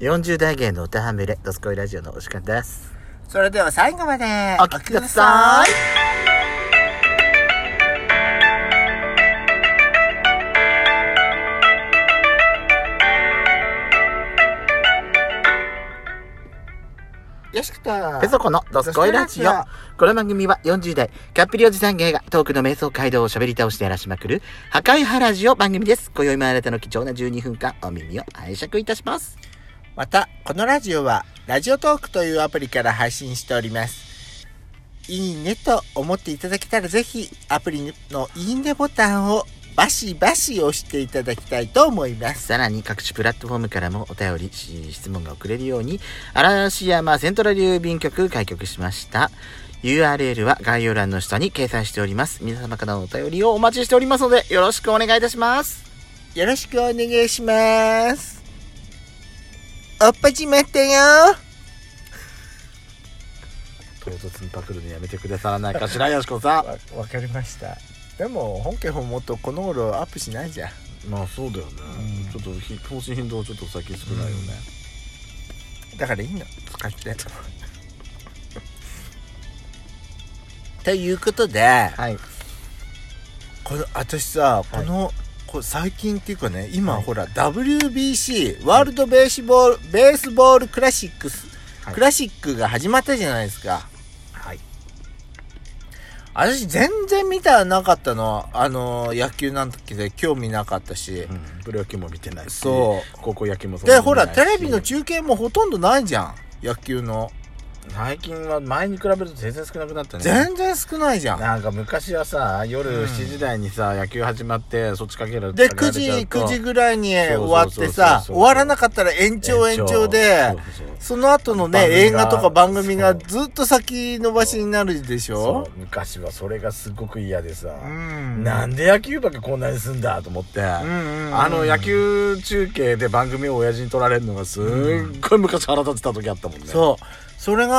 40代芸の歌はめれ、ドスコイラジオのお時間です。それでは最後までお聞きください。よしくたペソコのドスコイラジオ。この番組は40代、キャッピリおじさん芸がトークの瞑想街道を喋り倒してやらしまくる、破壊派ラジオ番組です。今宵もあなたの貴重な12分間、お耳を拝借いたします。またこのラジオはラジオトークというアプリから配信しておりますいいねと思っていただけたらぜひアプリのいいねボタンをバシバシ押していただきたいと思いますさらに各種プラットフォームからもお便り、し質問が送れるように、嵐山セントラル郵便局開局しました。URL は概要欄の下に掲載しております。皆様からのお便りをお待ちしておりますので、よろしくお願いいたします。よろしくお願いしますおっぱちまったよ唐突にパクるのやめてくださらないかしら、よしこさわわかりましたでも本家本元この頃アップしないじゃんん。まあそうだよね。うんちょっとひ更新頻度ちょっと最近少ないよね。だからいいの使ってということではい。この私さ、このこ最近っていうかね今、ほら WBC ワールドベースボール、ベースボールクラシックス、はい。クラシックが始まったじゃないですか。はい。私全然見たなかったのあの野球なん時で興味なかったし、うん。プロ野球も見てないし。そう。高校野球もそんなでほに見ないしらテレビの中継もほとんどないじゃん。野球の最近は前に比べると全然少なくなったね。全然少ないじゃん。なんか昔はさ夜うん7時台にさ、野球始まってそっちかけるで9かけられ時ちゃうと。9時ぐらいに終わってさ終わらなかったら延長延長。でその後のね映画とか番組がずっと先延ばしになるでしょ？昔はそれがすごく嫌でさ、うん。なんで野球ばっかこんなにすんだと思って、あの野球中継で番組を親父に取られるのがすっごい昔腹立ってた時あったもんね、そう。それが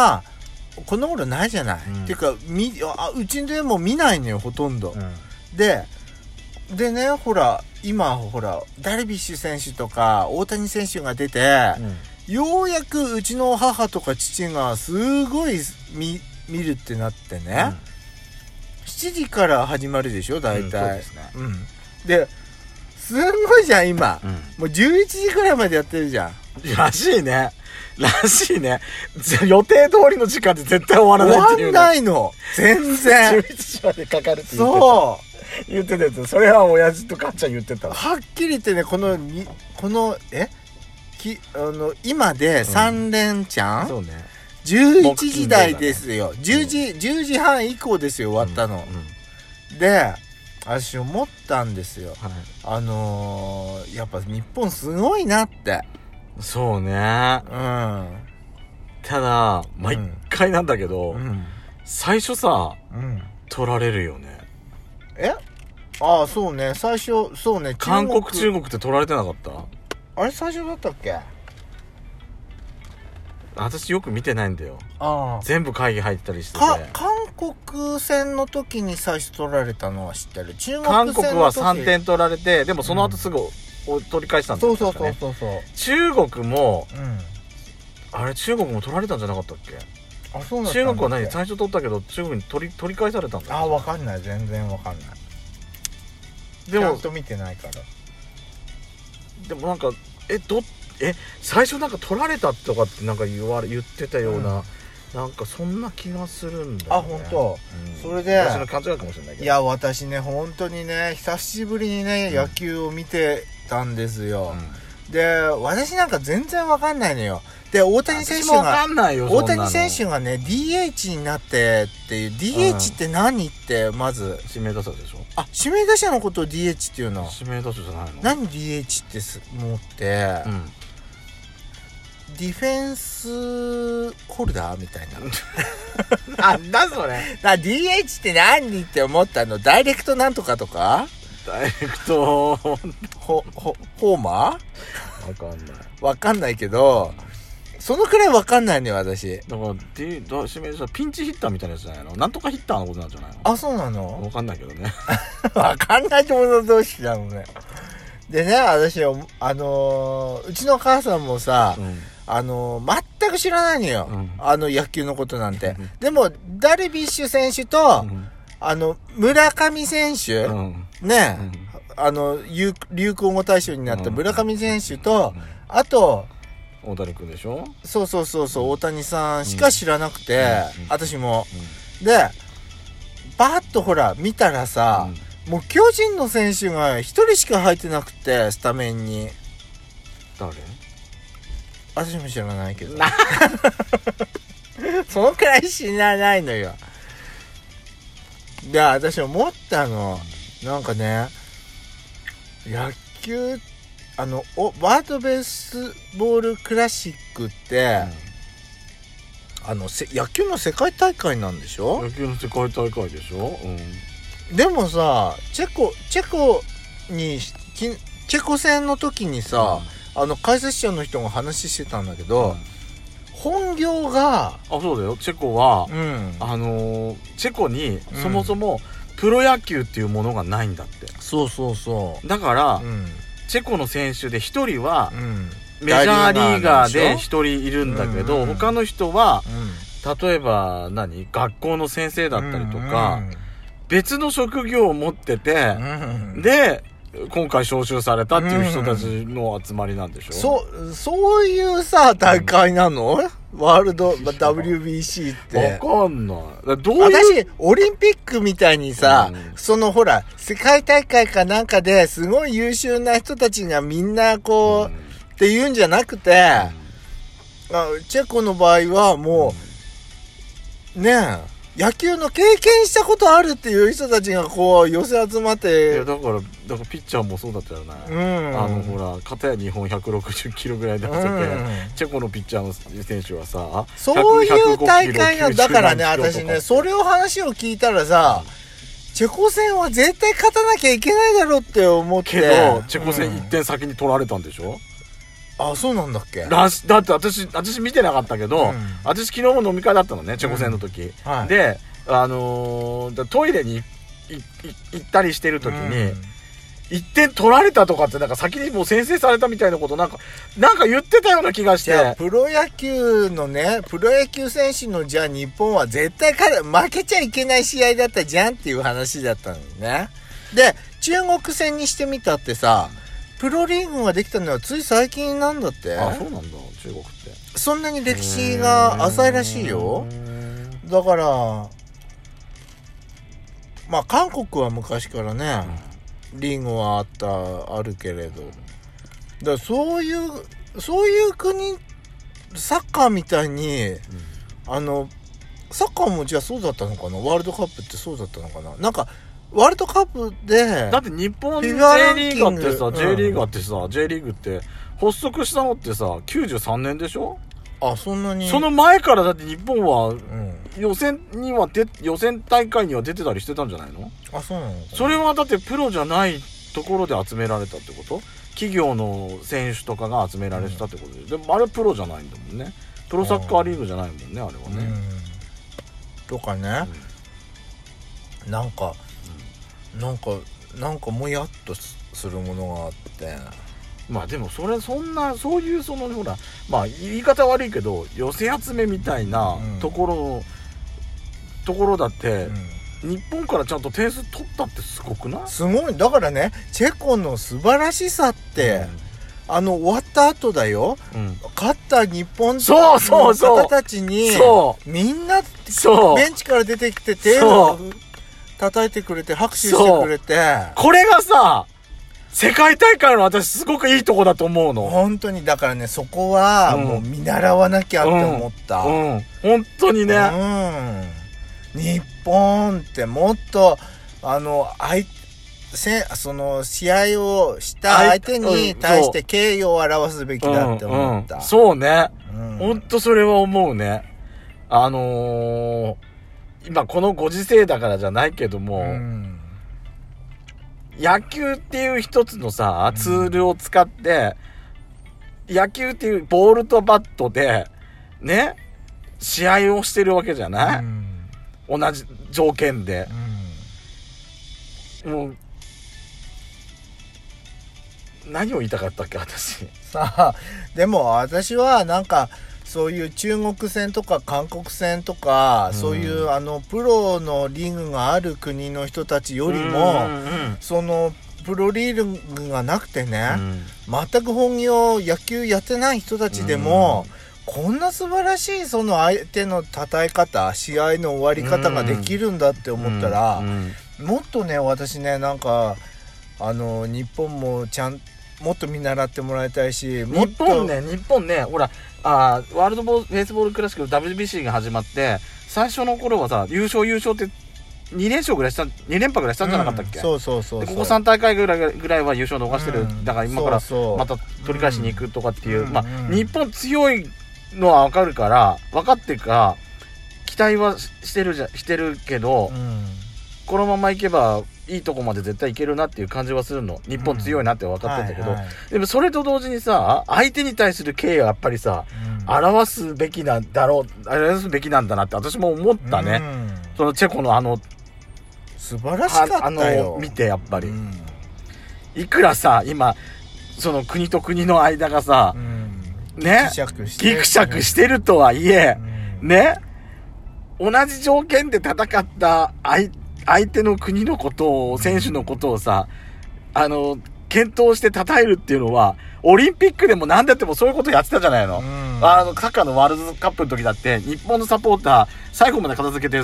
この頃ないじゃない、うん。っていうかみあうちでも見ないのよほとんど、うん。ででねほら今ほらダルビッシュ選手とか大谷選手が出て、ようやくうちの母とか父がすごい見見るってなってね、7時から始まるでしょ大うんそう体ですね。うん。ですんごいじゃん今。うん、もう11時ぐらいまでやってるじゃん。うん、らしいね。らしいね。ぜ予定通りの時間で絶対終わらないっていう終わんないの。全然。11時までかかるって言ってた。そう。言ってたやつ。それは親父と母ちゃん言ってたわ。はっきり言ってねこのにこのえ？きあの今で3連チャン、そうね。11時台ですよ。10時10時半以降ですよ終わったの、うん。で私思ったんですよ。はい。あのー、やっぱ日本すごいなって。そうね。うん。ただ毎回なんだけど、うん。最初さうん。取られるよね。え？ああそうね。最初そうね。韓国中中国って取られてなかった？あれ最初だったっけ？あ私よく見てないんだよ。あ全部会議入ったりしてて。か韓国戦の時に最初取られたのは知ってる？中国戦韓国は3点取られてでもその後すぐお取り返したんだよそうそうそうそうそう。中国もうん。あれ中国も取られたんじゃなかったっけ？あそうなんだ中国は何？最初取ったけど中国に取り取り返されたんだあわかんない。全然わかんない。でもちゃんと見てないから。でもなんかえどえ最初なんか取られたとかってなんか言われ言ってたような、なんかそんな気がするんだよ、ね、あ本当。うん。それで私の勘違いかもしれないけど。いや私ね本当にね久しぶりにね、うん。野球を見てたんですよ。う、ん。で私なんか全然わかんないのよ。で大谷選手が大谷選手がね DH になってっていう DH って何ってまず。指名打者でしょ？あ指名打者のことを DH っていうの？指名打者じゃないの？何 DH ってす思って、うんディフェンスホルダーみたいな。なんだそれ？あ DH って何って思ったの？ダイレクトなんとかとか？ダイレクト。わほほホーマー？かんない。わかんないけどそのくらいわかんないのよ私。だから D だ指名打者ピンチヒッターみたいなやつじゃないの？なんとかヒッターのことなんじゃないの？あそうなの？わかんないけどね。わかんない友達同士なのね。でね私あのーうちの母さんもさ、うんあのー全く知らないのよ、うん。あの野球のことなんて。うん。でもダルビッシュ選手と、あの村上選手、うん。ね、うん。あの流流行語大賞になったうん。村上選手と、あと大谷君でしょ？そうそうそうそう大谷さんしか知らなくて、うん。私も。でバーッとほら見たらさ、もう巨人の選手が一人しか入ってなくてスタメンに。誰？私も知らないけど。な。そのくらい知らないのよ。で私思ったの。なんかね野球あのおワールドベースボールクラシックって、あのせ野球の世界大会なんでしょ？野球の世界大会でしょ？うん。でもさチェコチェコにチェコ戦の時にさ、あの解説者の人が話してたんだけうん。ど、本業があそうだよ。チェコはうん。あのーチェコにうん。そもそもプロ野球っていうものがないんだって。そうそうそだからううん。チェコの選手で一人はうん。メジャーリーガーで大リーガーなんでし一人いるんだけどうん。うん他の人はうん。例えば何？学校の先生だったりとか別の職業を持っててうんうん。で今回招集されたっていう人たちの集まりなんでしょ？そうそういうさ大会なの、ワールド WBC って。わかんない。どういう私、オリンピックみたいにさ、うん。そのほら、世界大会かなんかですごい優秀な人たちがみんなこう、うん。っていうんじゃなくて、あチェコの場合はもう、ねえ、野球の経験したことあるっていう人たちがこう寄せ集まっいてや、だからだからピッチャーもそうだったよね、うん。あのほら片や日本160キロぐらい出してて、うん。チェコのピッチャーの選手はさそういう大会がが、だからね、私ね、それを話を聞いたらさ、チェコ戦は絶対勝たなきゃいけないだろうって思って。けどチェコ戦うん1点先に取られたんでしょ、あ、そうなんだっけ？だって私私見てなかったけど、うん。私昨日も飲み会だったのねチェコ戦の時、はい。であのーだトイレに行ったりしてる時に、1点取られたとかってなんか先にもう先制されたみたいなことなんかなんか言ってたような気がして。プロ野球のね、プロ野球選手のじゃあ日本は絶対彼負けちゃいけない試合だったじゃんっていう話だったのね。で、中国戦にしてみたってさ、プロリーグができたのはつい最近なんだって。あそうなんだ。中国って。そんなに歴史が浅いらしいよ。だから、まあ韓国は昔からね、リーグはあった、あるけれど。だからそういう、そういう国、サッカーみたいに、あの、サッカーもじゃあそうだったのかな？ワールドカップってそうだったのかな？なんか、ワールドカップで、だって日本 J リーガーってさ、うん。J リーガーってさ J リーグって発足したのってさ93年でしょ、あ、そんなに。その前からだって日本はうん。予選には出予選大会には出てたりしてたんじゃないの？あ、そうなのそれはだってプロじゃないところで集められたってこと？企業の選手とかが集められてたってことで、でもあれプロじゃないんだもんね。プロサッカーリーグじゃないもんねあれはね、うん。とかね、なんか、なんか、なんかもやっとすするものがあって。まあでもそれそんなそういうそのほらまあ言い方悪いけど寄せ集めみたいなうん。ところ、ところだってう、ん。日本からちゃんと点数取ったってすごくない？すごい。だからね、チェコの素晴らしさって、あの、終わった後だよ。うん、うん勝った日本のそうそうそう。方たちに、そみんな、ベンチから出てきて手を叩いてくれて、拍手してくれて、これがさ世界大会の私すごくいいとこだと思うの。本当に、だからね、そこは、うん。もう見習わなきゃって思った。うん。本当にね、うん。日本ってもっと、あの、相せその試合をした相手に対して敬意を表すべきだって思った。うんうん。そうね。うん。ほんとそれは思うね。あのー、今このご時世だからじゃないけども、うん。野球っていう一つのさ、ツールを使って、野球っていうボールとバットで、ね、試合をしてるわけじゃない、同じ条件で。もう、何を言いたかったっけ私。さあでも私はなんかそういう中国戦とか韓国戦とか、うん。そういうあのプロのリーグがある国の人たちよりも、うんうんそのプロリーグがなくてね、うん。全く本業野球やってない人たちでも、こんな素晴らしいその相手の叩え方試合の終わり方ができるんだって思ったら、うん。もっとね私ねなんかあの日本もちゃんもっと見習ってもらいたいしもっと日本ね日本ねほらあーワールドボーベースボールクラシック WBC が始まって最初の頃はさ優勝優勝って2連勝ぐらいした2連覇ぐらいしたんじゃなかったっけ、うんそうそうそうそう。でここ3大会ぐらいぐらいは優勝逃してる、うん。だから今からまた取り返しに行くとかっていう、まあ、うん。うん日本強いのは分かるから分かってるから期待はししてるじゃしてるけど、うん。このままいけばいいとこまで絶対いけるなっていう感じはするの。日本強いなって分かってんだけど、はいはい。でもそれと同時にさ相手に対する敬意はやっぱりさうん。表すべきなんだろう表すべきなんだなって私も思ったね、うん。そのチェコのあの素晴らしかったあよの見てやっぱり、うん。いくらさ今その国と国の間がさう、ん。ね？ギクシャクして。るとはいえう、ん。ね？同じ条件で戦った相相手の国のことを、選手のことをさ、あの、検討して称えるっていうのは、オリンピックでも何だってもそういうことやってたじゃないの。うん。あの、サッカーのワールドカップの時だって、日本のサポーター、最後まで片付けて、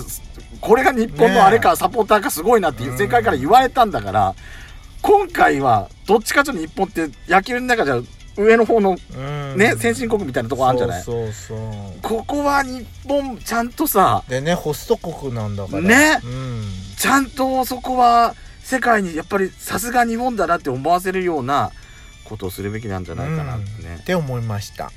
これが日本のあれか、サポーターかすごいなっていう世界から言われたんだから、今回は、どっちかというと日本って野球の中じゃ上の方のうん。ね、先進国みたいなとこあるんじゃない。そうそうそう。ここは日本ちゃんとさ、でねホスト国なんだから。ね。うんちゃんとそこは世界にやっぱりさすが日本だなって思わせるようなことをするべきなんじゃないかなってねっ。て思いました